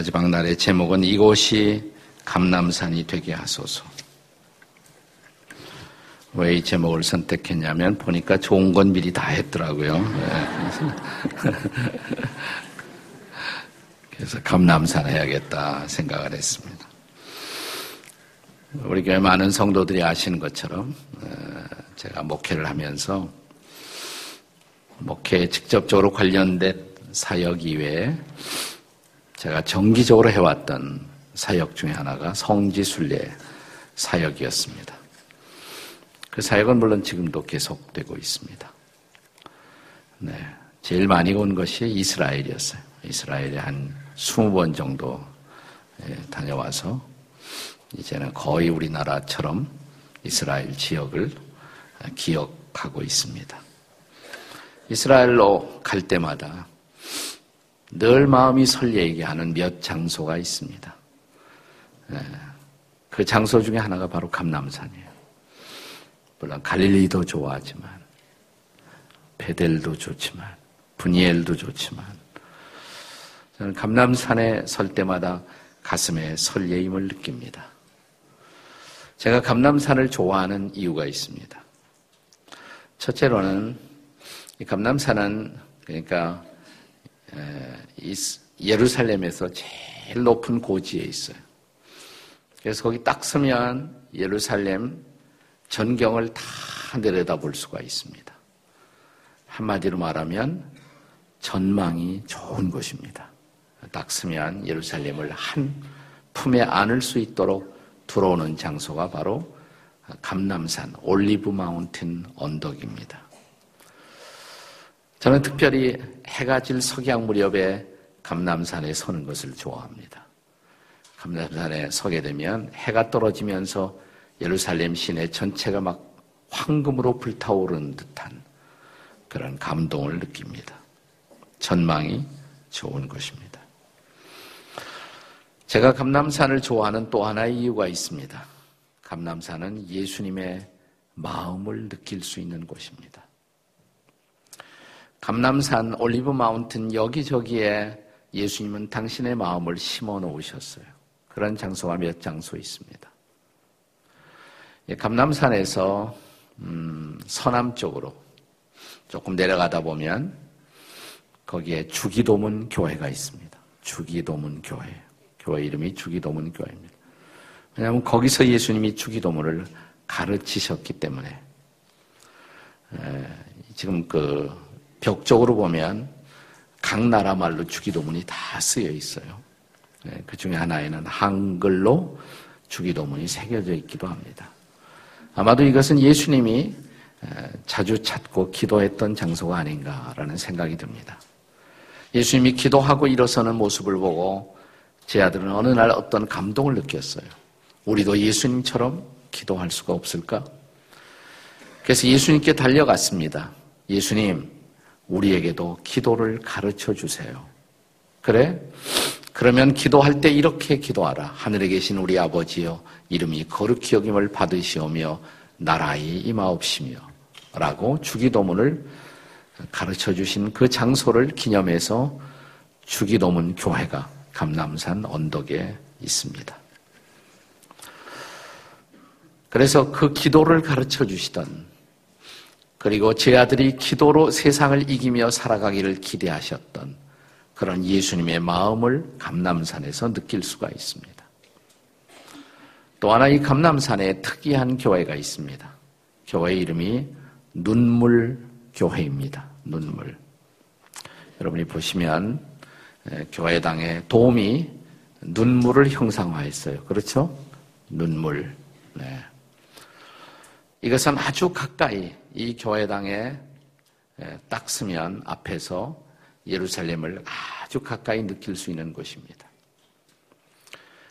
마지막 날의 제목은 이곳이 감남산이 되게 하소서. 왜 이 제목을 선택했냐면 보니까 좋은 건 미리 다 했더라고요. 네. 그래서 감남산 해야겠다 생각을 했습니다. 우리 교회 많은 성도들이 아시는 것처럼 어, 제가 목회를 하면서 목회에 직접적으로 관련된 사역 이외에 제가 정기적으로 해왔던 사역 중에 하나가 성지순례 사역이었습니다. 그 사역은 물론 지금도 계속되고 있습니다. 네. 제일 많이 온 것이 이스라엘이었어요. 이스라엘에 한 20번 정도 예, 다녀와서 이제는 거의 우리나라처럼 이스라엘 지역을 기억하고 있습니다. 이스라엘로 갈 때마다 늘 마음이 설레게 하는 몇 장소가 있습니다. 예, 그 장소 중에 하나가 바로 감남산이에요. 물론 갈릴리도 좋아하지만 베델도 좋지만 분이엘도 좋지만 저는 감남산에 설 때마다 가슴에 설레임을 느낍니다. 제가 감남산을 좋아하는 이유가 있습니다. 첫째로는 이 감남산은 그러니까 예루살렘에서 제일 높은 고지에 있어요. 그래서 거기 딱 서면 예루살렘 전경을 다 내려다볼 수가 있습니다. 한마디로 말하면 전망이 좋은 곳입니다. 딱 서면 예루살렘을 한 품에 안을 수 있도록 들어오는 장소가 바로 감남산 올리브 마운틴 언덕입니다. 저는 특별히 해가 질 석양 무렵에 감남산에 서는 것을 좋아합니다. 감남산에 서게 되면 해가 떨어지면서 예루살렘 시내 전체가 막 황금으로 불타오르는 듯한 그런 감동을 느낍니다. 전망이 좋은 것입니다. 제가 감남산을 좋아하는 또 하나의 이유가 있습니다. 감남산은 예수님의 마음을 느낄 수 있는 곳입니다. 감남산 올리브 마운틴 여기저기에 예수님은 당신의 마음을 심어 놓으셨어요. 그런 장소가 몇 장소 있습니다. 감남산에서 음, 서남 쪽으로 조금 내려가다 보면 거기에 주기도문 교회가 있습니다. 주기도문 교회. 교회 이름이 주기도문 교회입니다. 왜냐하면 거기서 예수님이 주기도문을 가르치셨기 때문에 에, 지금 그 벽쪽으로 보면 각 나라 말로 주기도문이 다 쓰여 있어요. 네, 그 중에 하나에는 한글로 주기도문이 새겨져 있기도 합니다. 아마도 이것은 예수님이 자주 찾고 기도했던 장소가 아닌가라는 생각이 듭니다. 예수님이 기도하고 일어서는 모습을 보고 제 아들은 어느 날 어떤 감동을 느꼈어요. 우리도 예수님처럼 기도할 수가 없을까? 그래서 예수님께 달려갔습니다. 예수님, 우리에게도 기도를 가르쳐 주세요. 그래? 그러면 기도할 때 이렇게 기도하라. 하늘에 계신 우리 아버지여, 이름이 거룩히 여김을 받으시오며, 나라에 임하옵시며, 라고 주기도문을 가르쳐 주신 그 장소를 기념해서 주기도문 교회가 감남산 언덕에 있습니다. 그래서 그 기도를 가르쳐 주시던 그리고 제 아들이 기도로 세상을 이기며 살아가기를 기대하셨던 그런 예수님의 마음을 감남산에서 느낄 수가 있습니다. 또 하나 이 감남산에 특이한 교회가 있습니다. 교회 이름이 눈물 교회입니다. 눈물. 여러분이 보시면 교회당의 도움이 눈물을 형상화했어요. 그렇죠? 눈물. 네. 이것은 아주 가까이 이 교회당에 딱 서면 앞에서 예루살렘을 아주 가까이 느낄 수 있는 곳입니다.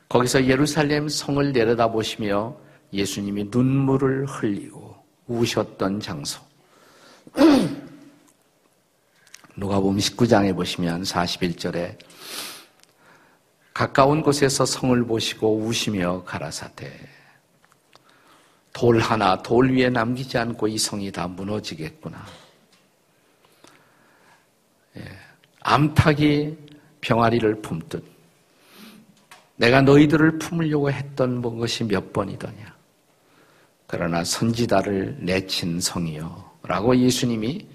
거기서 예루살렘 성을 내려다보시며 예수님이 눈물을 흘리고 우셨던 장소. 누가복음 19장에 보시면 41절에 가까운 곳에서 성을 보시고 우시며 가라사대 돌 하나 돌 위에 남기지 않고 이 성이 다 무너지겠구나. 예, 암탉이 병아리를 품듯 내가 너희들을 품으려고 했던 것이 몇 번이더냐. 그러나 선지자를 내친 성이요. 라고 예수님이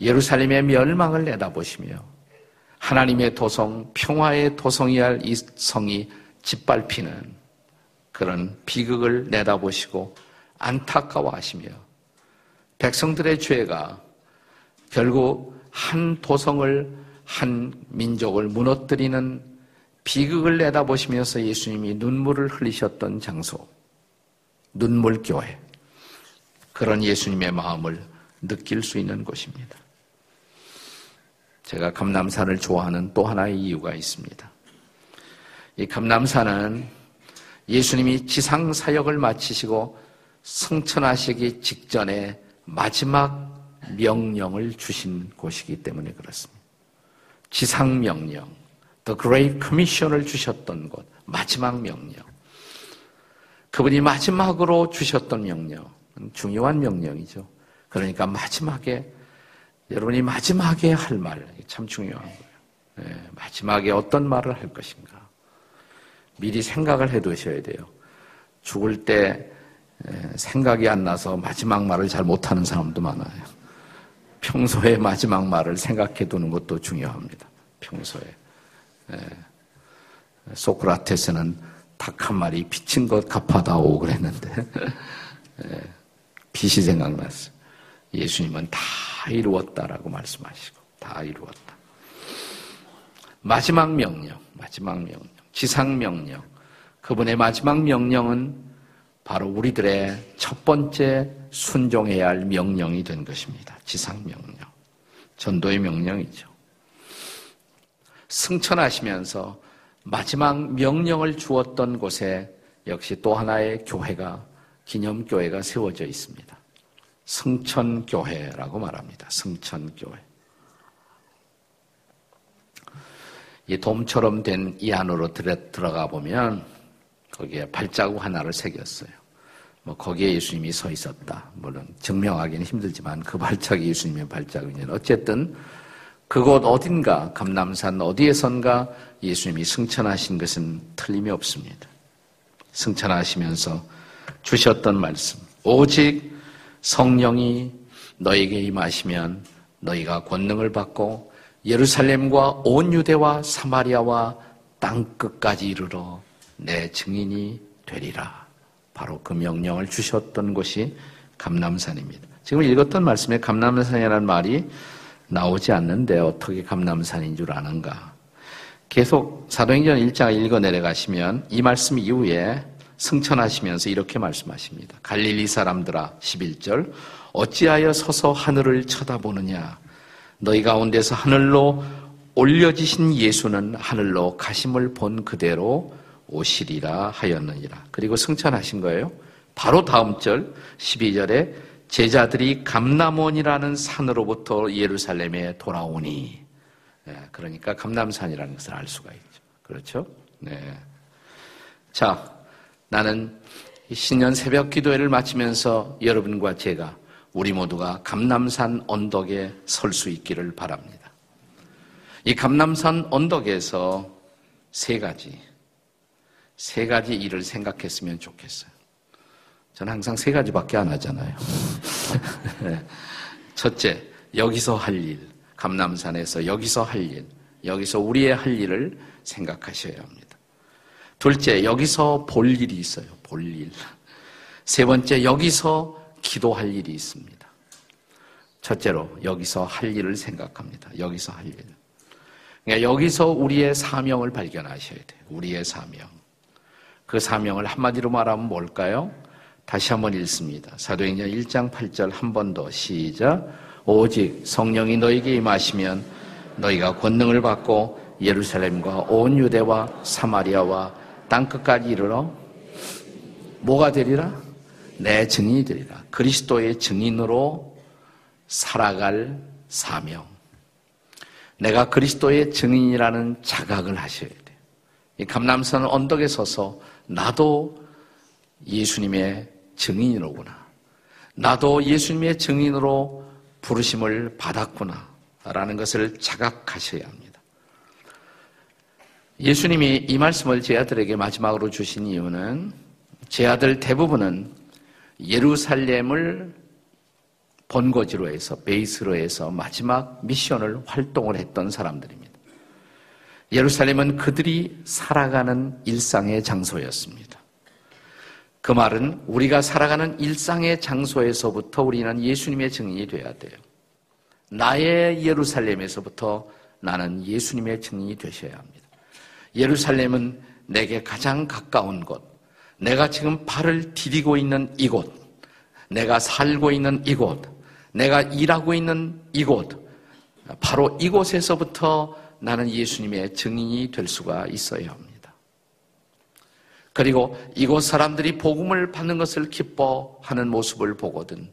예루살렘의 멸망을 내다보시며 하나님의 도성, 평화의 도성이 할 이 성이 짓밟히는 그런 비극을 내다보시고 안타까워하시며 백성들의 죄가 결국 한 도성을 한 민족을 무너뜨리는 비극을 내다보시면서 예수님이 눈물을 흘리셨던 장소, 눈물교회. 그런 예수님의 마음을 느낄 수 있는 곳입니다. 제가 감남산을 좋아하는 또 하나의 이유가 있습니다. 이 감남산은 예수님이 지상 사역을 마치시고 승천하시기 직전에 마지막 명령을 주신 곳이기 때문에 그렇습니다. 지상 명령, The Great Commission을 주셨던 곳, 마지막 명령. 그분이 마지막으로 주셨던 명령, 중요한 명령이죠. 그러니까 마지막에 여러분이 마지막에 할 말, 참 중요한 거예요. 네, 마지막에 어떤 말을 할 것인가. 미리 생각을 해 두셔야 돼요. 죽을 때 생각이 안 나서 마지막 말을 잘 못하는 사람도 많아요. 평소에 마지막 말을 생각해 두는 것도 중요합니다. 평소에. 소크라테스는 닭 한 마리 비친 것 갚아다오 그랬는데 빛이 생각났어요. 예수님은 다 이루었다라고 말씀하시고 다 이루었다. 마지막 명령, 마지막 명령, 지상 명령. 그분의 마지막 명령은 바로 우리들의 첫 번째 순종해야 할 명령이 된 것입니다. 지상 명령. 전도의 명령이죠. 승천하시면서 마지막 명령을 주었던 곳에 역시 또 하나의 교회가 기념교회가 세워져 있습니다. 승천교회라고 말합니다. 승천교회. 이 돔처럼 된 이 안으로 들어가 보면 거기에 발자국 하나를 새겼어요. 뭐 거기에 예수님이 서 있었다. 물론 증명하기는 힘들지만 그 발자국이 예수님의 발자국이냐. 어쨌든 그곳 어딘가 감남산 어디에선가 예수님이 승천하신 것은 틀림이 없습니다. 승천하시면서 주셨던 말씀. 오직 성령이 너에게 임하시면 너희가 권능을 받고 예루살렘과 온 유대와 사마리아와 땅 끝까지 이르러 내 증인이 되리라. 바로 그 명령을 주셨던 곳이 감남산입니다. 지금 읽었던 말씀에 감남산이라는 말이 나오지 않는데 어떻게 감남산인 줄 아는가? 계속 사도행전 1장 읽어 내려가시면 이 말씀 이후에 승천하시면서 이렇게 말씀하십니다. 갈릴리 사람들아 11절 어찌하여 서서 하늘을 쳐다보느냐 너희 가운데서 하늘로 올려지신 예수는 하늘로 가심을 본 그대로 오시리라 하였느니라. 그리고 승천하신 거예요. 바로 다음 절 12절에 제자들이 감남원이라는 산으로부터 예루살렘에 돌아오니 네, 그러니까 감남산이라는 것을 알 수가 있죠. 그렇죠? 네. 자, 나는 신년 새벽 기도회를 마치면서 여러분과 제가 우리 모두가 감남산 언덕에 설 수 있기를 바랍니다. 이 감남산 언덕에서 세 가지, 세 가지 일을 생각했으면 좋겠어요. 저는 항상 세 가지밖에 안 하잖아요. 첫째, 여기서 할 일, 감남산에서 여기서 할 일, 여기서 우리의 할 일을 생각하셔야 합니다. 둘째, 여기서 볼 일이 있어요. 볼 일. 세 번째, 여기서 기도할 일이 있습니다. 첫째로, 여기서 할 일을 생각합니다. 여기서 할 일. 그러니까 여기서 우리의 사명을 발견하셔야 돼요. 우리의 사명. 그 사명을 한마디로 말하면 뭘까요? 다시 한번 읽습니다. 사도행전 1장 8절 한 번 더 시작. 오직 성령이 너에게 임하시면 너희가 권능을 받고 예루살렘과 온 유대와 사마리아와 땅끝까지 이르러 뭐가 되리라? 내 증인이 되리라. 그리스도의 증인으로 살아갈 사명. 내가 그리스도의 증인이라는 자각을 하셔야 돼요. 이 감남산 언덕에 서서 나도 예수님의 증인이로구나. 나도 예수님의 증인으로 부르심을 받았구나. 라는 것을 자각하셔야 합니다. 예수님이 이 말씀을 제 아들에게 마지막으로 주신 이유는 제 아들 대부분은 예루살렘을 본거지로 해서 베이스로 해서 마지막 미션을 활동을 했던 사람들입니다. 예루살렘은 그들이 살아가는 일상의 장소였습니다. 그 말은 우리가 살아가는 일상의 장소에서부터 우리는 예수님의 증인이 되어야 돼요. 나의 예루살렘에서부터 나는 예수님의 증인이 되셔야 합니다. 예루살렘은 내게 가장 가까운 곳, 내가 지금 발을 디디고 있는 이곳, 내가 살고 있는 이곳, 내가 일하고 있는 이곳, 바로 이곳에서부터 나는 예수님의 증인이 될 수가 있어야 합니다. 그리고 이곳 사람들이 복음을 받는 것을 기뻐하는 모습을 보거든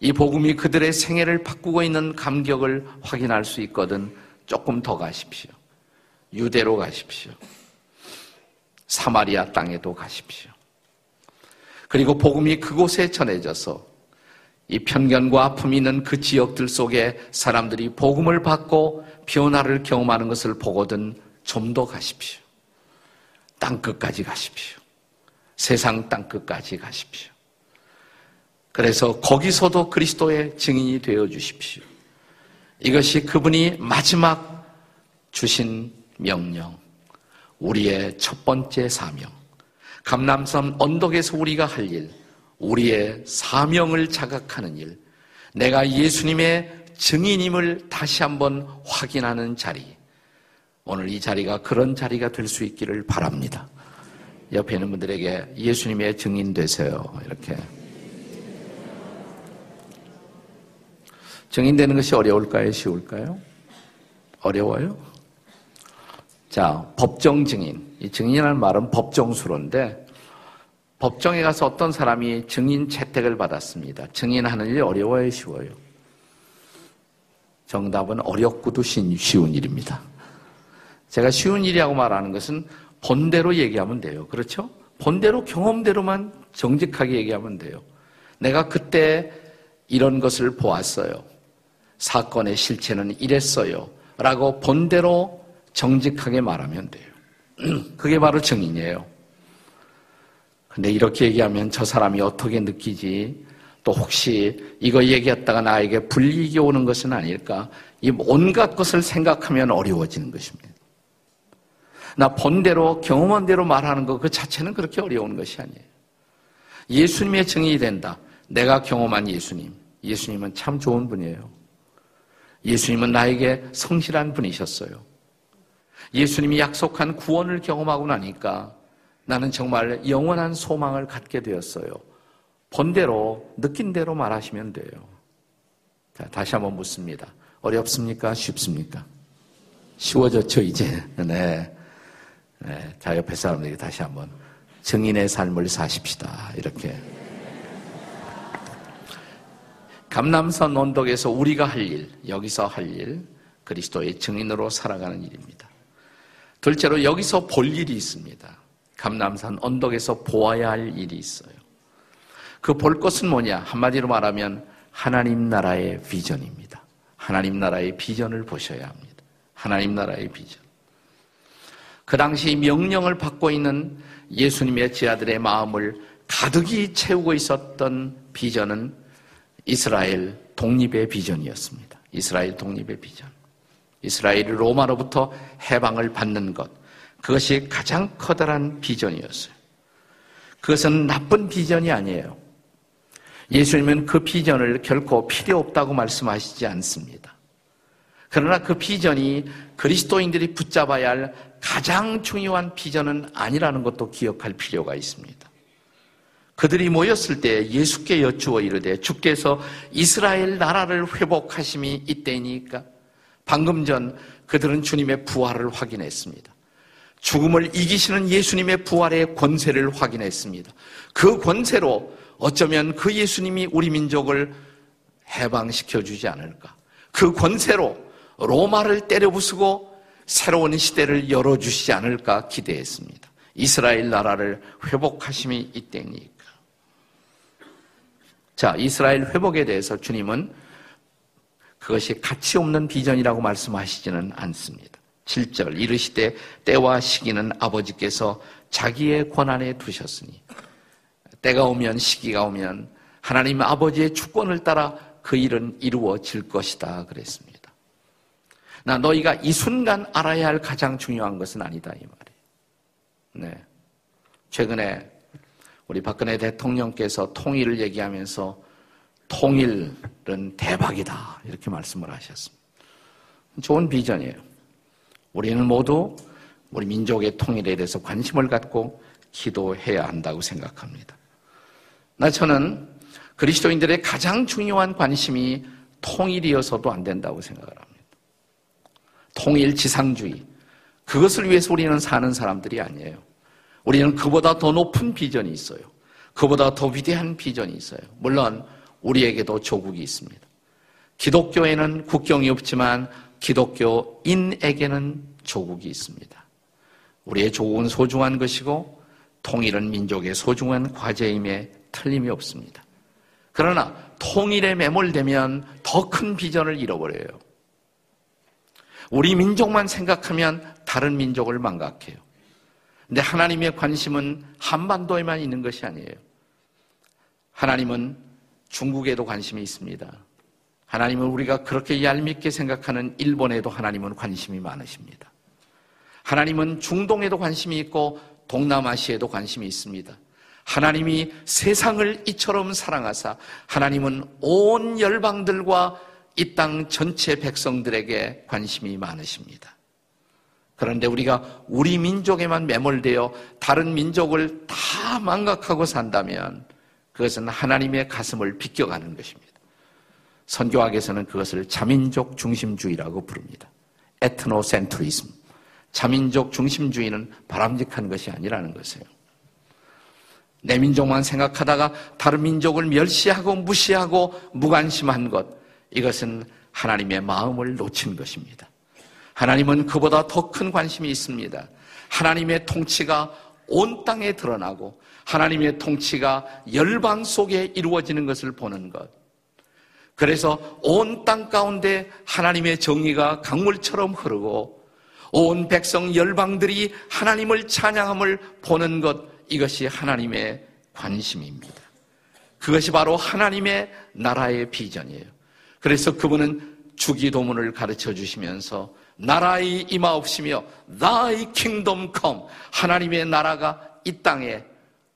이 복음이 그들의 생애를 바꾸고 있는 감격을 확인할 수 있거든 조금 더 가십시오. 유대로 가십시오. 사마리아 땅에도 가십시오. 그리고 복음이 그곳에 전해져서 이 편견과 아픔이 있는 그 지역들 속에 사람들이 복음을 받고 변화를 경험하는 것을 보거든 좀 더 가십시오. 땅 끝까지 가십시오. 세상 땅 끝까지 가십시오. 그래서 거기서도 그리스도의 증인이 되어 주십시오. 이것이 그분이 마지막 주신 명령, 우리의 첫 번째 사명, 감남선 언덕에서 우리가 할 일, 우리의 사명을 자각하는 일, 내가 예수님의 증인임을 다시 한번 확인하는 자리. 오늘 이 자리가 그런 자리가 될 수 있기를 바랍니다. 옆에 있는 분들에게 예수님의 증인 되세요. 이렇게. 증인되는 것이 어려울까요? 쉬울까요? 어려워요? 자, 법정 증인. 이 증인이라는 말은 법정수로인데, 법정에 가서 어떤 사람이 증인 채택을 받았습니다. 증인하는 일이 어려워요? 쉬워요? 정답은 어렵고도 쉬운 일입니다. 제가 쉬운 일이라고 말하는 것은 본대로 얘기하면 돼요. 그렇죠? 본대로 경험대로만 정직하게 얘기하면 돼요. 내가 그때 이런 것을 보았어요. 사건의 실체는 이랬어요. 라고 본대로 정직하게 말하면 돼요. 그게 바로 증인이에요. 근데 이렇게 얘기하면 저 사람이 어떻게 느끼지? 또 혹시 이거 얘기했다가 나에게 불이익이 오는 것은 아닐까? 이 온갖 것을 생각하면 어려워지는 것입니다. 나 본대로 경험한 대로 말하는 것 그 자체는 그렇게 어려운 것이 아니에요. 예수님의 증인이 된다. 내가 경험한 예수님. 예수님은 참 좋은 분이에요. 예수님은 나에게 성실한 분이셨어요. 예수님이 약속한 구원을 경험하고 나니까 나는 정말 영원한 소망을 갖게 되었어요. 본대로 느낀 대로 말하시면 돼요. 자, 다시 한번 묻습니다. 어렵습니까? 쉽습니까? 쉬워졌죠, 이제. 네. 네. 자, 옆에 사람들에게 다시 한번 증인의 삶을 사십시다. 이렇게. 감남선 언덕에서 우리가 할 일, 여기서 할 일, 그리스도의 증인으로 살아가는 일입니다. 둘째로 여기서 볼 일이 있습니다. 감남산 언덕에서 보아야 할 일이 있어요. 그 볼 것은 뭐냐? 한마디로 말하면 하나님 나라의 비전입니다. 하나님 나라의 비전을 보셔야 합니다. 하나님 나라의 비전. 그 당시 명령을 받고 있는 예수님의 지아들의 마음을 가득히 채우고 있었던 비전은 이스라엘 독립의 비전이었습니다. 이스라엘 독립의 비전. 이스라엘이 로마로부터 해방을 받는 것. 그것이 가장 커다란 비전이었어요. 그것은 나쁜 비전이 아니에요. 예수님은 그 비전을 결코 필요 없다고 말씀하시지 않습니다. 그러나 그 비전이 그리스도인들이 붙잡아야 할 가장 중요한 비전은 아니라는 것도 기억할 필요가 있습니다. 그들이 모였을 때 예수께 여쭈어 이르되 주께서 이스라엘 나라를 회복하심이 이때니까 방금 전 그들은 주님의 부활을 확인했습니다. 죽음을 이기시는 예수님의 부활의 권세를 확인했습니다. 그 권세로 어쩌면 그 예수님이 우리 민족을 해방시켜 주지 않을까. 그 권세로 로마를 때려 부수고 새로운 시대를 열어 주시지 않을까 기대했습니다. 이스라엘 나라를 회복하심이 이때니까. 자, 이스라엘 회복에 대해서 주님은 그것이 가치 없는 비전이라고 말씀하시지는 않습니다. 7절 이르시되 때와 시기는 아버지께서 자기의 권한에 두셨으니 때가 오면 시기가 오면 하나님 아버지의 주권을 따라 그 일은 이루어질 것이다 그랬습니다. 나 너희가 이 순간 알아야 할 가장 중요한 것은 아니다 이 말이에요. 네. 최근에 우리 박근혜 대통령께서 통일을 얘기하면서 통일은 대박이다 이렇게 말씀을 하셨습니다. 좋은 비전이에요. 우리는 모두 우리 민족의 통일에 대해서 관심을 갖고 기도해야 한다고 생각합니다. 나 저는 그리스도인들의 가장 중요한 관심이 통일이어서도 안 된다고 생각을 합니다. 통일 지상주의. 그것을 위해서 우리는 사는 사람들이 아니에요. 우리는 그보다 더 높은 비전이 있어요. 그보다 더 위대한 비전이 있어요. 물론 우리에게도 조국이 있습니다. 기독교에는 국경이 없지만 기독교인에게는 조국이 있습니다. 우리의 조국은 소중한 것이고 통일은 민족의 소중한 과제임에 틀림이 없습니다. 그러나 통일에 매몰되면 더 큰 비전을 잃어버려요. 우리 민족만 생각하면 다른 민족을 망각해요. 근데 하나님의 관심은 한반도에만 있는 것이 아니에요. 하나님은 중국에도 관심이 있습니다. 하나님은 우리가 그렇게 얄밉게 생각하는 일본에도 하나님은 관심이 많으십니다. 하나님은 중동에도 관심이 있고 동남아시아에도 관심이 있습니다. 하나님이 세상을 이처럼 사랑하사 하나님은 온 열방들과 이 땅 전체 백성들에게 관심이 많으십니다. 그런데 우리가 우리 민족에만 매몰되어 다른 민족을 다 망각하고 산다면 그것은 하나님의 가슴을 비껴가는 것입니다. 선교학에서는 그것을 자민족 중심주의라고 부릅니다. 에트노센트리즘. 자민족 중심주의는 바람직한 것이 아니라는 것이에요. 내 민족만 생각하다가 다른 민족을 멸시하고 무시하고 무관심한 것, 이것은 하나님의 마음을 놓친 것입니다. 하나님은 그보다 더 큰 관심이 있습니다. 하나님의 통치가 온 땅에 드러나고 하나님의 통치가 열방 속에 이루어지는 것을 보는 것. 그래서 온 땅 가운데 하나님의 정의가 강물처럼 흐르고 온 백성 열방들이 하나님을 찬양함을 보는 것 이것이 하나님의 관심입니다. 그것이 바로 하나님의 나라의 비전이에요. 그래서 그분은 주기도문을 가르쳐 주시면서 나라의 임하옵시며 Thy kingdom come 하나님의 나라가 이 땅에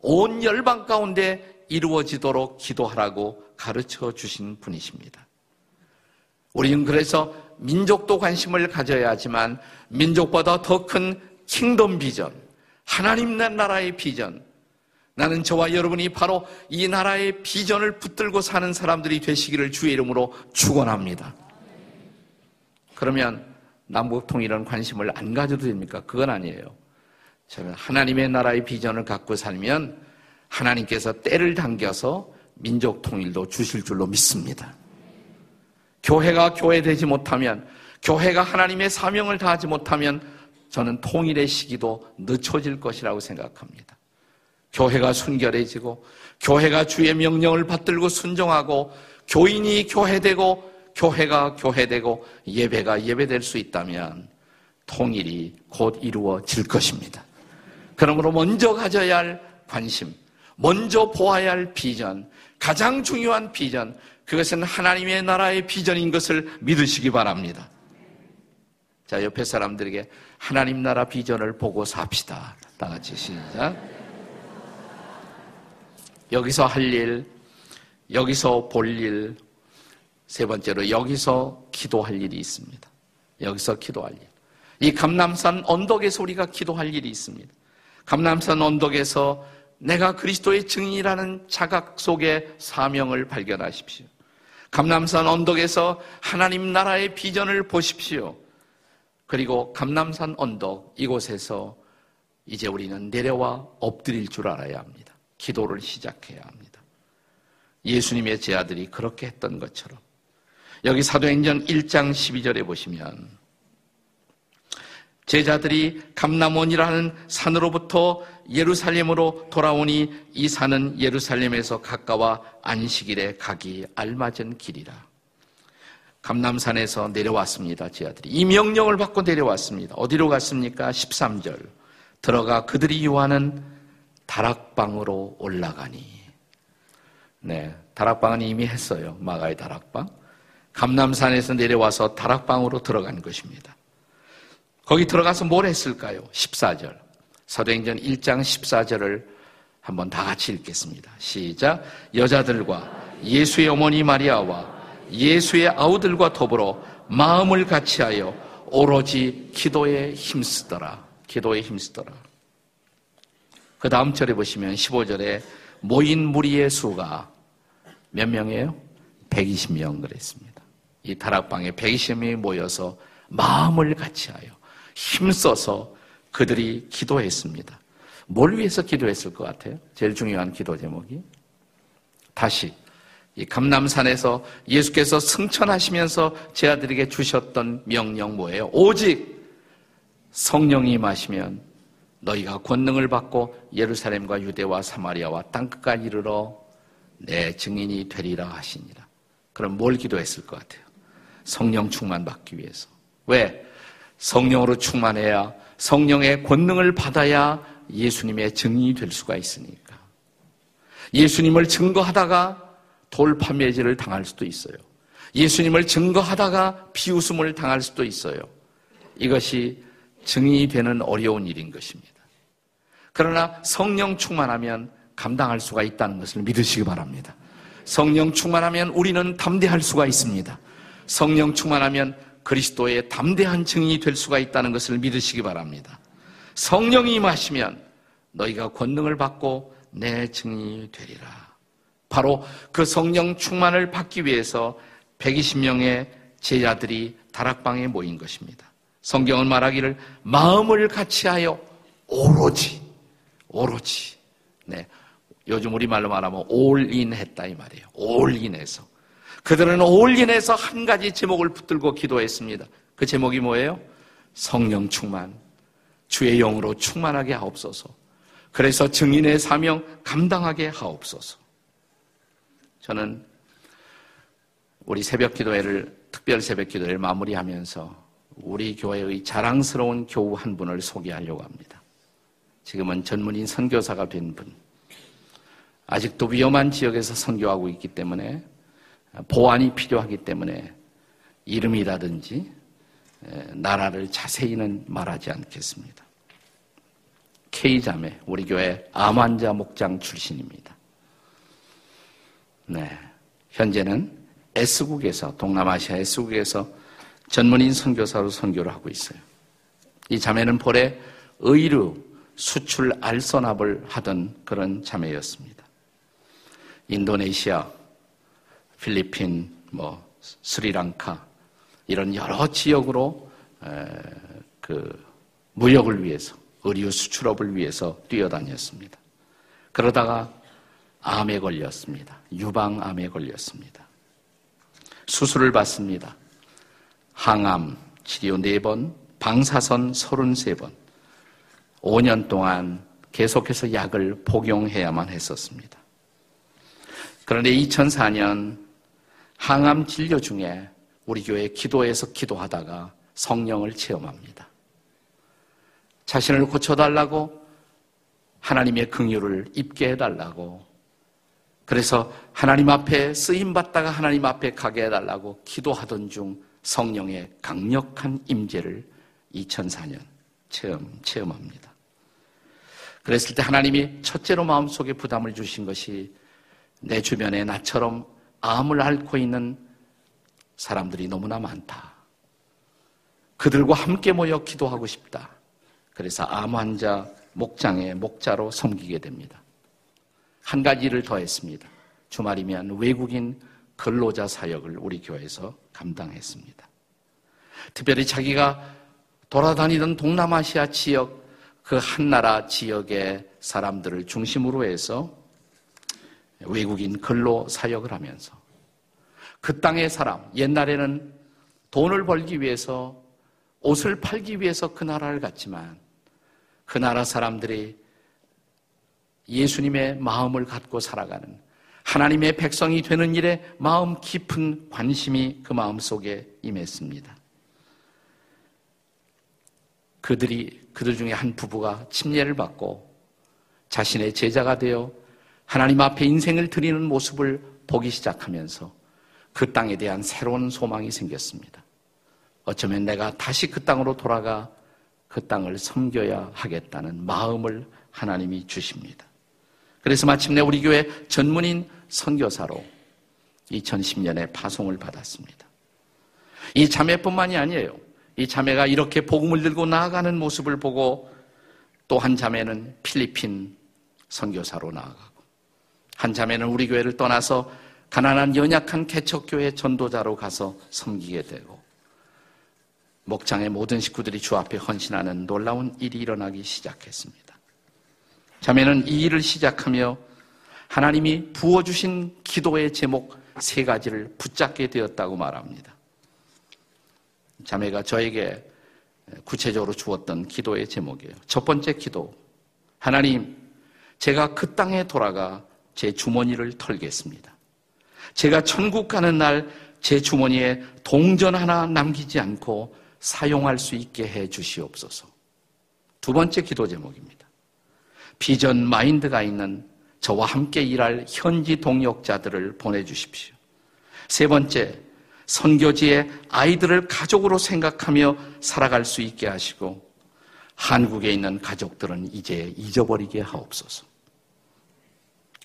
온 열방 가운데 이루어지도록 기도하라고 가르쳐 주신 분이십니다. 우리는 그래서 민족도 관심을 가져야 하지만 민족보다 더 큰 킹덤 비전, 하나님 나라의 비전, 나는 저와 여러분이 바로 이 나라의 비전을 붙들고 사는 사람들이 되시기를 주의 이름으로 축원합니다. 그러면 남북 통일은 관심을 안 가져도 됩니까? 그건 아니에요. 저는 하나님의 나라의 비전을 갖고 살면 하나님께서 때를 당겨서 민족 통일도 주실 줄로 믿습니다. 교회가 교회되지 못하면 교회가 하나님의 사명을 다하지 못하면 저는 통일의 시기도 늦춰질 것이라고 생각합니다. 교회가 순결해지고 교회가 주의 명령을 받들고 순종하고 교인이 교회되고 교회가 교회되고 예배가 예배될 수 있다면 통일이 곧 이루어질 것입니다. 그러므로 먼저 가져야 할 관심, 먼저 보아야 할 비전, 가장 중요한 비전, 그것은 하나님의 나라의 비전인 것을 믿으시기 바랍니다. 자, 옆에 사람들에게 하나님 나라 비전을 보고 삽시다. 다 같이 시작. 여기서 할 일, 여기서 볼 일, 세 번째로 여기서 기도할 일이 있습니다. 여기서 기도할 일. 이 감남산 언덕에서 우리가 기도할 일이 있습니다. 감남산 언덕에서 내가 그리스도의 증인이라는 자각 속에 사명을 발견하십시오. 감남산 언덕에서 하나님 나라의 비전을 보십시오. 그리고 감남산 언덕 이곳에서 이제 우리는 내려와 엎드릴 줄 알아야 합니다. 기도를 시작해야 합니다. 예수님의 제아들이 그렇게 했던 것처럼 여기 사도행전 1장 12절에 보시면 제자들이 감남원이라는 산으로부터 예루살렘으로 돌아오니 이 산은 예루살렘에서 가까워 안식일에 가기 알맞은 길이라. 감남산에서 내려왔습니다. 제 아들이. 이 명령을 받고 내려왔습니다. 어디로 갔습니까? 13절. 들어가 그들이 요하는 다락방으로 올라가니. 네. 다락방은 이미 했어요. 마가의 다락방. 감남산에서 내려와서 다락방으로 들어간 것입니다. 거기 들어가서 뭘 했을까요? 14절. 서행전 1장 14절을 한번 다 같이 읽겠습니다. 시작. 여자들과 예수의 어머니 마리아와 예수의 아우들과 더불어 마음을 같이하여 오로지 기도에 힘쓰더라. 기도에 힘쓰더라. 그 다음 절에 보시면 15절에 모인 무리의 수가 몇 명이에요? 120명 그랬습니다. 이 다락방에 120명이 모여서 마음을 같이하여 힘써서 그들이 기도했습니다. 뭘 위해서 기도했을 것 같아요? 제일 중요한 기도 제목이 다시 이 감남산에서 예수께서 승천하시면서 제 아들에게 주셨던 명령 뭐예요? 오직 성령이 마시면 너희가 권능을 받고 예루살렘과 유대와 사마리아와 땅끝까지 이르러 내 증인이 되리라 하시니라. 그럼 뭘 기도했을 것 같아요? 성령 충만 받기 위해서. 왜? 성령으로 충만해야 성령의 권능을 받아야 예수님의 증인이 될 수가 있으니까. 예수님을 증거하다가 돌판매질을 당할 수도 있어요. 예수님을 증거하다가 비웃음을 당할 수도 있어요. 이것이 증인이 되는 어려운 일인 것입니다. 그러나 성령 충만하면 감당할 수가 있다는 것을 믿으시기 바랍니다. 성령 충만하면 우리는 담대할 수가 있습니다. 성령 충만하면 그리스도의 담대한 증인이 될 수가 있다는 것을 믿으시기 바랍니다. 성령이 임하시면 너희가 권능을 받고 내 증인이 되리라. 바로 그 성령 충만을 받기 위해서 120명의 제자들이 다락방에 모인 것입니다. 성경은 말하기를 마음을 같이하여 오로지 오로지 네 요즘 우리 말로 말하면 올인했다 이 말이에요. 올인해서 그들은 올인해서 한 가지 제목을 붙들고 기도했습니다. 그 제목이 뭐예요? 성령 충만 주의 영으로 충만하게 하옵소서. 그래서 증인의 사명 감당하게 하옵소서. 저는 우리 새벽 기도회를 특별 새벽 기도회를 마무리하면서 우리 교회의 자랑스러운 교우 한 분을 소개하려고 합니다. 지금은 전문인 선교사가 된 분. 아직도 위험한 지역에서 선교하고 있기 때문에 보안이 필요하기 때문에 이름이라든지 나라를 자세히는 말하지 않겠습니다. K자매, 우리 교회 암환자 목장 출신입니다. 네. 현재는 S국에서, 동남아시아 S국에서 전문인 선교사로 선교를 하고 있어요. 이 자매는 볼에 의류 수출 알선압을 하던 그런 자매였습니다. 인도네시아, 필리핀, 뭐 스리랑카 이런 여러 지역으로 그 무역을 위해서 의류 수출업을 위해서 뛰어다녔습니다. 그러다가 암에 걸렸습니다. 유방암에 걸렸습니다. 수술을 받습니다. 항암 치료 4번, 방사선 33번. 5년 동안 계속해서 약을 복용해야만 했었습니다. 그런데 2004년 항암 진료 중에 우리 교회 기도에서 기도하다가 성령을 체험합니다. 자신을 고쳐달라고 하나님의 긍휼을 입게 해달라고 그래서 하나님 앞에 쓰임 받다가 하나님 앞에 가게 해달라고 기도하던 중 성령의 강력한 임재를 2004년 체험 체험합니다. 그랬을 때 하나님이 첫째로 마음속에 부담을 주신 것이 내 주변에 나처럼 암을 앓고 있는 사람들이 너무나 많다. 그들과 함께 모여 기도하고 싶다. 그래서 암 환자 목장의 목자로 섬기게 됩니다. 한 가지를 더 했습니다. 주말이면 외국인 근로자 사역을 우리 교회에서 감당했습니다. 특별히 자기가 돌아다니던 동남아시아 지역 그 한 나라 지역의 사람들을 중심으로 해서 외국인 근로 사역을 하면서 그 땅의 사람, 옛날에는 돈을 벌기 위해서 옷을 팔기 위해서 그 나라를 갔지만 그 나라 사람들이 예수님의 마음을 갖고 살아가는 하나님의 백성이 되는 일에 마음 깊은 관심이 그 마음 속에 임했습니다. 그들이 그들 중에 한 부부가 침례를 받고 자신의 제자가 되어 하나님 앞에 인생을 드리는 모습을 보기 시작하면서 그 땅에 대한 새로운 소망이 생겼습니다. 어쩌면 내가 다시 그 땅으로 돌아가 그 땅을 섬겨야 하겠다는 마음을 하나님이 주십니다. 그래서 마침내 우리 교회 전문인 선교사로 2010년에 파송을 받았습니다. 이 자매뿐만이 아니에요. 이 자매가 이렇게 복음을 들고 나아가는 모습을 보고 또 한 자매는 필리핀 선교사로 나아가고 한 자매는 우리 교회를 떠나서 가난한 연약한 개척교회 전도자로 가서 섬기게 되고 목장의 모든 식구들이 주 앞에 헌신하는 놀라운 일이 일어나기 시작했습니다. 자매는 이 일을 시작하며 하나님이 부어주신 기도의 제목 세 가지를 붙잡게 되었다고 말합니다. 자매가 저에게 구체적으로 주었던 기도의 제목이에요. 첫 번째 기도. 하나님, 제가 그 땅에 돌아가 제 주머니를 털겠습니다. 제가 천국 가는 날 제 주머니에 동전 하나 남기지 않고 사용할 수 있게 해 주시옵소서. 두 번째 기도 제목입니다. 비전 마인드가 있는 저와 함께 일할 현지 동역자들을 보내주십시오. 세 번째, 선교지에 아이들을 가족으로 생각하며 살아갈 수 있게 하시고 한국에 있는 가족들은 이제 잊어버리게 하옵소서.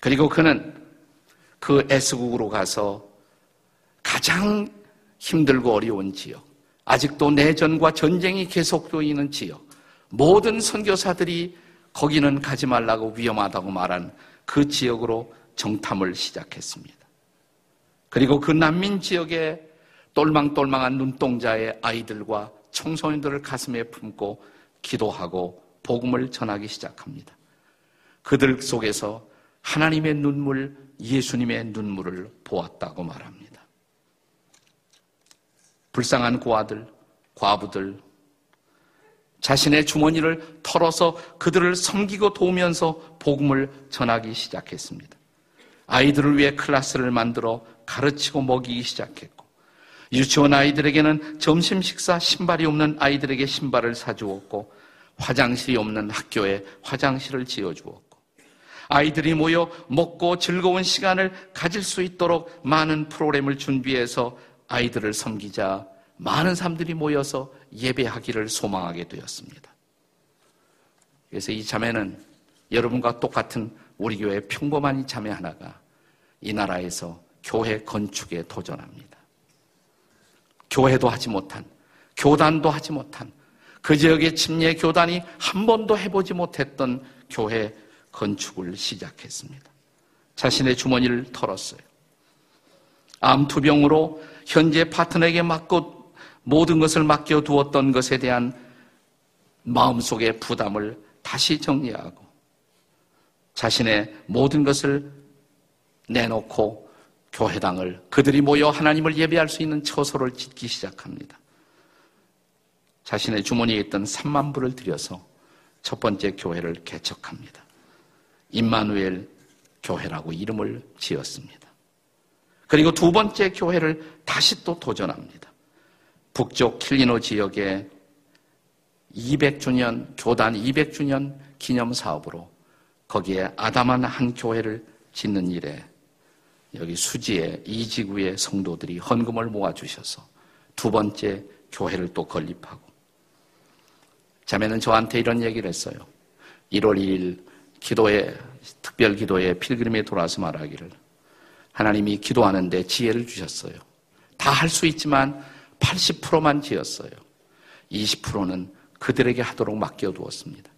그리고 그는 그 S국으로 가서 가장 힘들고 어려운 지역, 아직도 내전과 전쟁이 계속되어 있는 지역, 모든 선교사들이 거기는 가지 말라고 위험하다고 말한 그 지역으로 정탐을 시작했습니다. 그리고 그 난민 지역에 똘망똘망한 눈동자의 아이들과 청소년들을 가슴에 품고 기도하고 복음을 전하기 시작합니다. 그들 속에서 하나님의 눈물, 예수님의 눈물을 보았다고 말합니다. 불쌍한 고아들, 과부들, 자신의 주머니를 털어서 그들을 섬기고 도우면서 복음을 전하기 시작했습니다. 아이들을 위해 클래스를 만들어 가르치고 먹이기 시작했고, 유치원 아이들에게는 점심 식사 신발이 없는 아이들에게 신발을 사주었고 화장실이 없는 학교에 화장실을 지어주었고 아이들이 모여 먹고 즐거운 시간을 가질 수 있도록 많은 프로그램을 준비해서 아이들을 섬기자 많은 사람들이 모여서 예배하기를 소망하게 되었습니다. 그래서 이 자매는 여러분과 똑같은 우리 교회 평범한 자매 하나가 이 나라에서 교회 건축에 도전합니다. 교회도 하지 못한, 교단도 하지 못한, 그 지역의 침례 교단이 한 번도 해보지 못했던 교회 건축을 시작했습니다. 자신의 주머니를 털었어요. 암투병으로 현재 파트너에게 맡고 모든 것을 맡겨두었던 것에 대한 마음속의 부담을 다시 정리하고 자신의 모든 것을 내놓고 교회당을 그들이 모여 하나님을 예배할 수 있는 처소를 짓기 시작합니다. 자신의 주머니에 있던 3만 불을 들여서 첫 번째 교회를 개척합니다. 임마누엘 교회라고 이름을 지었습니다. 그리고 두 번째 교회를 다시 또 도전합니다. 북쪽 킬리노 지역에 200주년, 교단 200주년 기념 사업으로 거기에 아담한 한 교회를 짓는 일에 여기 수지에 이 지구의 성도들이 헌금을 모아 주셔서 두 번째 교회를 또 건립하고 자매는 저한테 이런 얘기를 했어요. 1월 2일 기도에 특별 기도에 필그림에 돌아서 말하기를 하나님이 기도하는데 지혜를 주셨어요. 다 할 수 있지만 80%만 지었어요. 20%는 그들에게 하도록 맡겨두었습니다.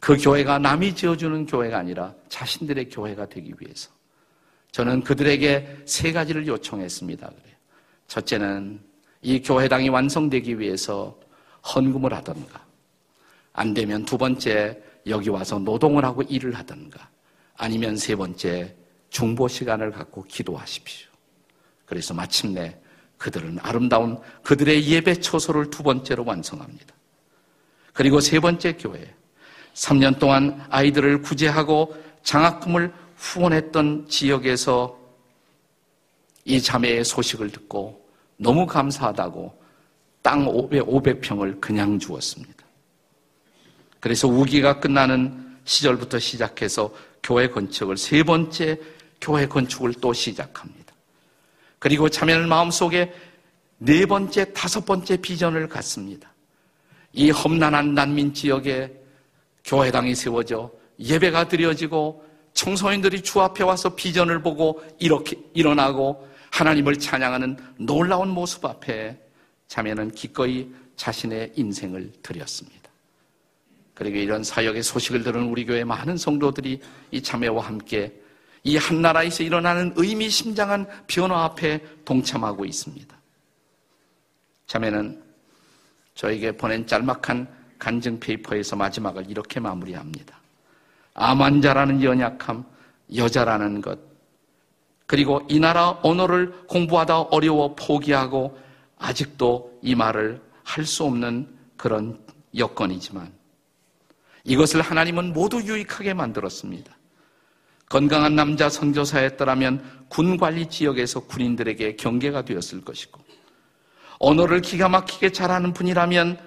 그 교회가 남이 지어주는 교회가 아니라 자신들의 교회가 되기 위해서. 저는 그들에게 세 가지를 요청했습니다. 그래요. 첫째는 이 교회당이 완성되기 위해서 헌금을 하던가, 안 되면 두 번째 여기 와서 노동을 하고 일을 하던가, 아니면 세 번째 중보 시간을 갖고 기도하십시오. 그래서 마침내 그들은 아름다운 그들의 예배 초소를 두 번째로 완성합니다. 그리고 세 번째 교회, 3년 동안 아이들을 구제하고 장학금을 후원했던 지역에서 이 자매의 소식을 듣고 너무 감사하다고 땅 500, 500평을 그냥 주었습니다. 그래서 우기가 끝나는 시절부터 시작해서 교회 건축을 세 번째 교회 건축을 또 시작합니다. 그리고 자매는 마음속에 네 번째, 다섯 번째 비전을 갖습니다. 이 험난한 난민 지역에 교회당이 세워져 예배가 드려지고 청소년들이 주 앞에 와서 비전을 보고 이렇게 일어나고 하나님을 찬양하는 놀라운 모습 앞에 자매는 기꺼이 자신의 인생을 드렸습니다. 그리고 이런 사역의 소식을 들은 우리 교회 많은 성도들이 이 자매와 함께 이 한나라에서 일어나는 의미심장한 변화 앞에 동참하고 있습니다. 자매는 저에게 보낸 짤막한 간증 페이퍼에서 마지막을 이렇게 마무리합니다. 암환자라는 연약함, 여자라는 것, 그리고 이 나라 언어를 공부하다 어려워 포기하고 아직도 이 말을 할 수 없는 그런 여건이지만 이것을 하나님은 모두 유익하게 만들었습니다. 건강한 남자 선교사였더라면 군 관리 지역에서 군인들에게 경계가 되었을 것이고 언어를 기가 막히게 잘하는 분이라면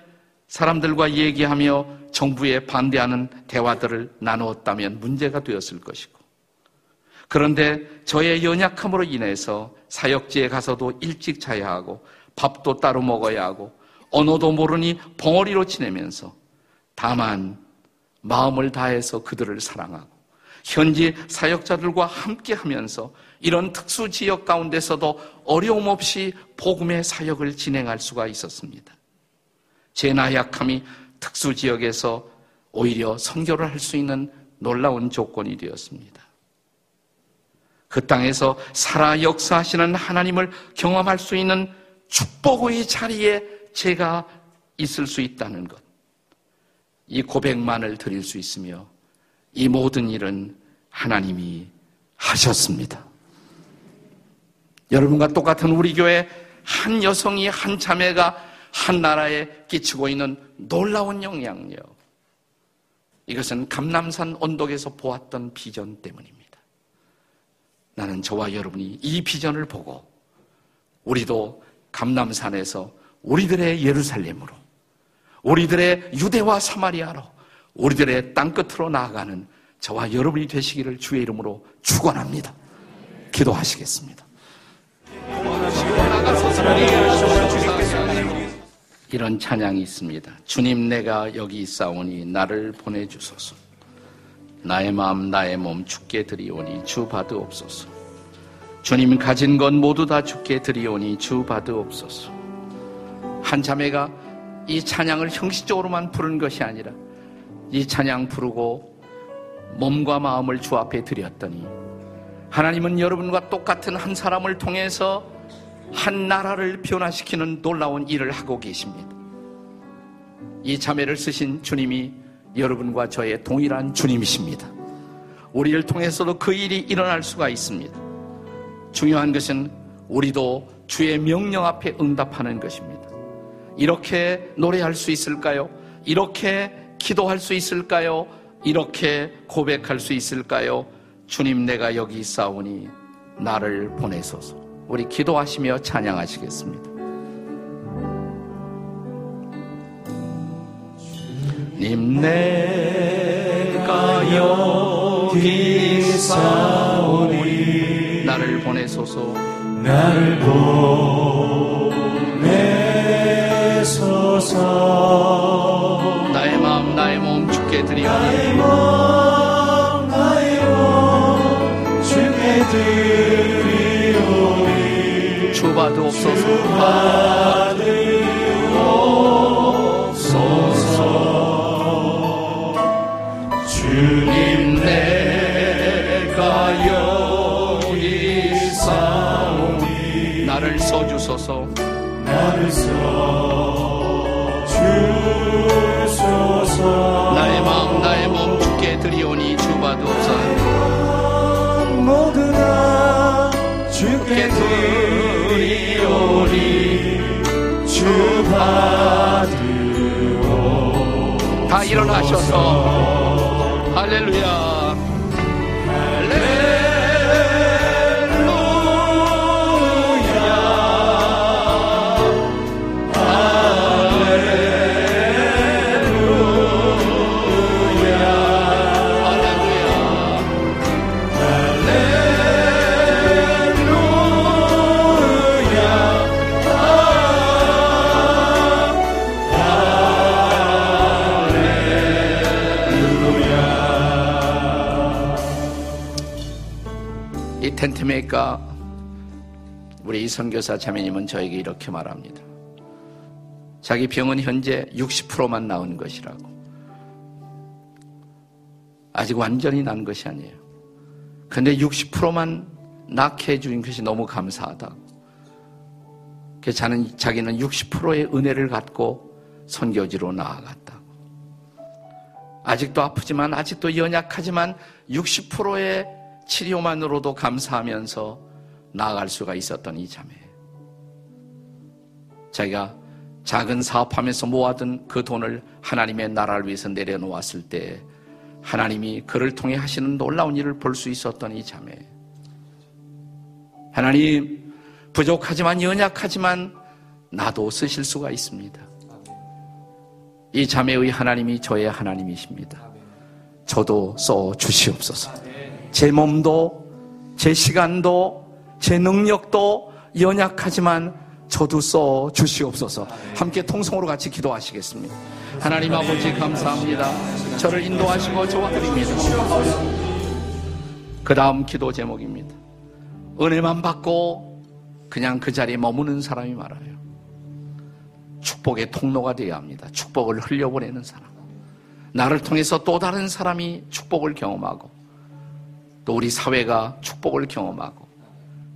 사람들과 얘기하며 정부에 반대하는 대화들을 나누었다면 문제가 되었을 것이고 그런데 저의 연약함으로 인해서 사역지에 가서도 일찍 자야 하고 밥도 따로 먹어야 하고 언어도 모르니 벙어리로 지내면서 다만 마음을 다해서 그들을 사랑하고 현지 사역자들과 함께 하면서 이런 특수 지역 가운데서도 어려움 없이 복음의 사역을 진행할 수가 있었습니다. 제 나약함이 특수 지역에서 오히려 선교를 할 수 있는 놀라운 조건이 되었습니다. 그 땅에서 살아 역사하시는 하나님을 경험할 수 있는 축복의 자리에 제가 있을 수 있다는 것. 이 고백만을 드릴 수 있으며 이 모든 일은 하나님이 하셨습니다. 여러분과 똑같은 우리 교회 한 여성이 한 자매가 한 나라에 끼치고 있는 놀라운 영향력. 이것은 감남산 언덕에서 보았던 비전 때문입니다. 나는 저와 여러분이 이 비전을 보고 우리도 감남산에서 우리들의 예루살렘으로 우리들의 유대와 사마리아로 우리들의 땅끝으로 나아가는 저와 여러분이 되시기를 주의 이름으로 축원합니다. 기도하시겠습니다. 이런 찬양이 있습니다. 주님 내가 여기 있사오니 나를 보내주소서. 나의 마음 나의 몸 죽게 드리오니 주 받으옵소서. 주님 가진 것 모두 다 죽게 드리오니 주 받으옵소서. 한 자매가 이 찬양을 형식적으로만 부른 것이 아니라 이 찬양 부르고 몸과 마음을 주 앞에 드렸더니 하나님은 여러분과 똑같은 한 사람을 통해서 한 나라를 변화시키는 놀라운 일을 하고 계십니다. 이 자매를 쓰신 주님이 여러분과 저의 동일한 주님이십니다. 우리를 통해서도 그 일이 일어날 수가 있습니다. 중요한 것은 우리도 주의 명령 앞에 응답하는 것입니다. 이렇게 노래할 수 있을까요? 이렇게 기도할 수 있을까요? 이렇게 고백할 수 있을까요? 주님 내가 여기 있사오니 나를 보내소서. 우리 기도하시며 찬양하시겠습니다. 님 내가 여기 있사오니 나를 보내소서 나를 보내소서 나의 마음 나의 몸 주께 드리오니 나의 몸 주께 드리오니 주 받으옵소서. 받으옵소서. 주님 내가 여기 있사오니 나를 써주소서 나를 써주소서. 나의 마음 나의 몸 주께 드리오니 주 받으옵소서 모두 다 주께 드리오니 주 받으오. 다 일어나셔서. 할렐루야 보니까 우리 이 선교사 자매님은 저에게 이렇게 말합니다. 자기 병은 현재 60%만 나은 것이라고. 아직 완전히 난 것이 아니에요. 근데 60%만 낫게 해준 것이 너무 감사하다고. 그래서 자는, 자기는 60%의 은혜를 갖고 선교지로 나아갔다고. 아직도 아프지만, 아직도 연약하지만 60%의 치료만으로도 감사하면서 나아갈 수가 있었던 이 자매. 자기가 작은 사업하면서 모아둔 그 돈을 하나님의 나라를 위해서 내려놓았을 때 하나님이 그를 통해 하시는 놀라운 일을 볼 수 있었던 이 자매. 하나님, 부족하지만 연약하지만 나도 쓰실 수가 있습니다. 이 자매의 하나님이 저의 하나님이십니다. 저도 써 주시옵소서. 제 몸도, 제 시간도, 제 능력도 연약하지만 저도 써 주시옵소서. 함께 통성으로 같이 기도하시겠습니다. 하나님 아버지 감사합니다. 저를 인도하시고 도와드립니다. 그 다음 기도 제목입니다. 은혜만 받고 그냥 그 자리에 머무는 사람이 많아요. 축복의 통로가 되어야 합니다. 축복을 흘려보내는 사람. 나를 통해서 또 다른 사람이 축복을 경험하고 또 우리 사회가 축복을 경험하고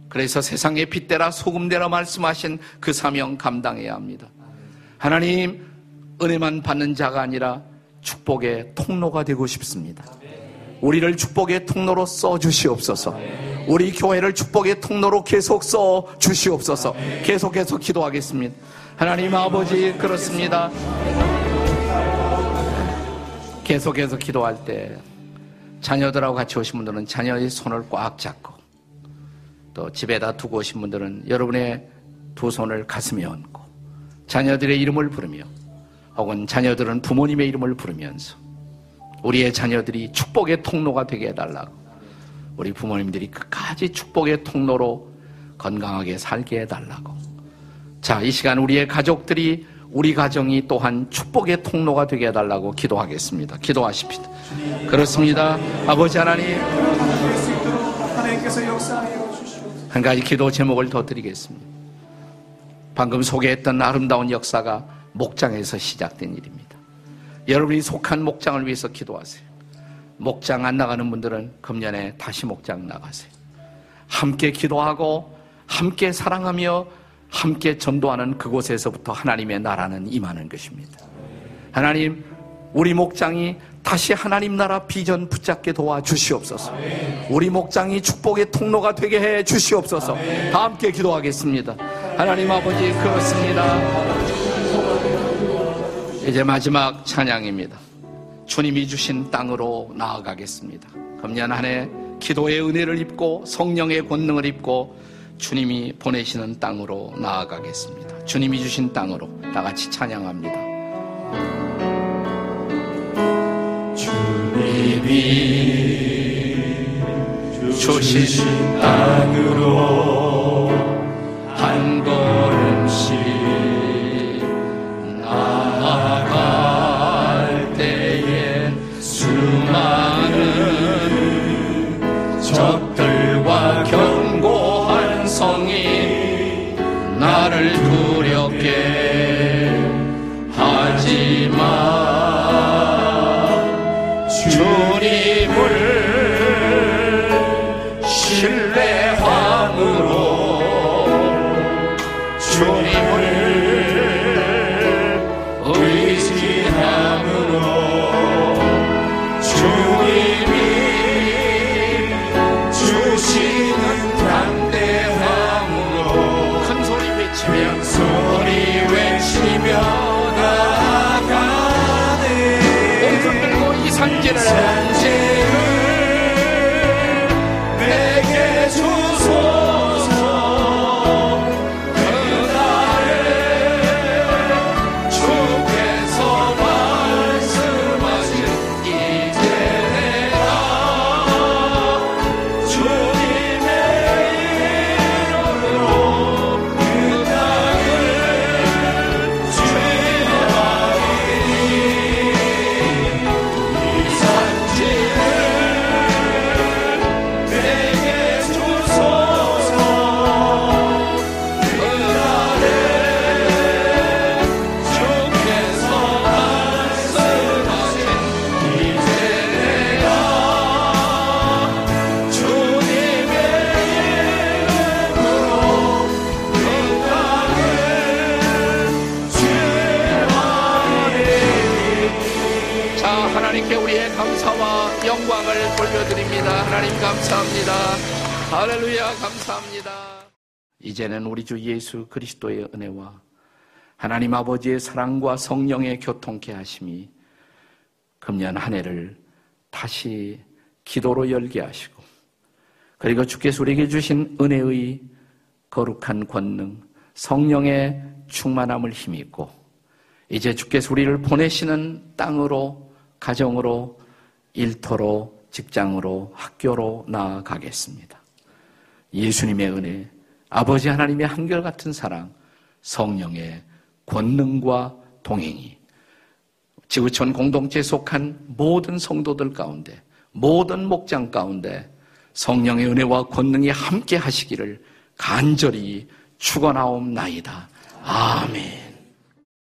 그래서 세상의 빛대라 소금대라 말씀하신 그 사명 감당해야 합니다. 하나님 은혜만 받는 자가 아니라 축복의 통로가 되고 싶습니다. 우리를 축복의 통로로 써 주시옵소서. 우리 교회를 축복의 통로로 계속 써 주시옵소서. 계속해서 기도하겠습니다. 하나님 아버지 그렇습니다. 계속해서 기도할 때 자녀들하고 같이 오신 분들은 자녀의 손을 꽉 잡고 또 집에다 두고 오신 분들은 여러분의 두 손을 가슴에 얹고 자녀들의 이름을 부르며 혹은 자녀들은 부모님의 이름을 부르면서 우리의 자녀들이 축복의 통로가 되게 해달라고 우리 부모님들이 끝까지 축복의 통로로 건강하게 살게 해달라고. 자, 이 시간 우리의 가족들이 우리 가정이 또한 축복의 통로가 되게 해달라고 기도하겠습니다. 기도하십시다. 그렇습니다. 아버지 하나님. 한 가지 기도 제목을 더 드리겠습니다. 방금 소개했던 아름다운 역사가 목장에서 시작된 일입니다. 여러분이 속한 목장을 위해서 기도하세요. 목장 안 나가는 분들은 금년에 다시 목장 나가세요. 함께 기도하고 함께 사랑하며 함께 전도하는 그곳에서부터 하나님의 나라는 임하는 것입니다. 하나님, 우리 목장이 다시 하나님 나라 비전 붙잡게 도와주시옵소서. 우리 목장이 축복의 통로가 되게 해 주시옵소서. 다 함께 기도하겠습니다. 하나님 아버지, 그렇습니다. 이제 마지막 찬양입니다. 주님이 주신 땅으로 나아가겠습니다. 금년 한 해 기도의 은혜를 입고 성령의 권능을 입고 주님이 보내시는 땅으로 나아가겠습니다. 주님이 주신 땅으로 다 같이 찬양합니다. 주님이 주신 땅으로 한 걸음씩 나아갈 때에 수많은 적들과 견고한 성이 나를 두렵게 이제는 우리 주 예수 그리스도의 은혜와 하나님 아버지의 사랑과 성령의 교통케 하심이 금년 한 해를 다시 기도로 열게 하시고 그리고 주께서 우리에게 주신 은혜의 거룩한 권능 성령의 충만함을 힘입고 이제 주께서 우리를 보내시는 땅으로 가정으로 일터로 직장으로 학교로 나아가겠습니다. 예수님의 은혜, 아버지 하나님의 한결같은 사랑, 성령의 권능과 동행이 지구촌 공동체에 속한 모든 성도들 가운데 모든 목장 가운데 성령의 은혜와 권능이 함께 하시기를 간절히 축원하옵나이다. 아멘.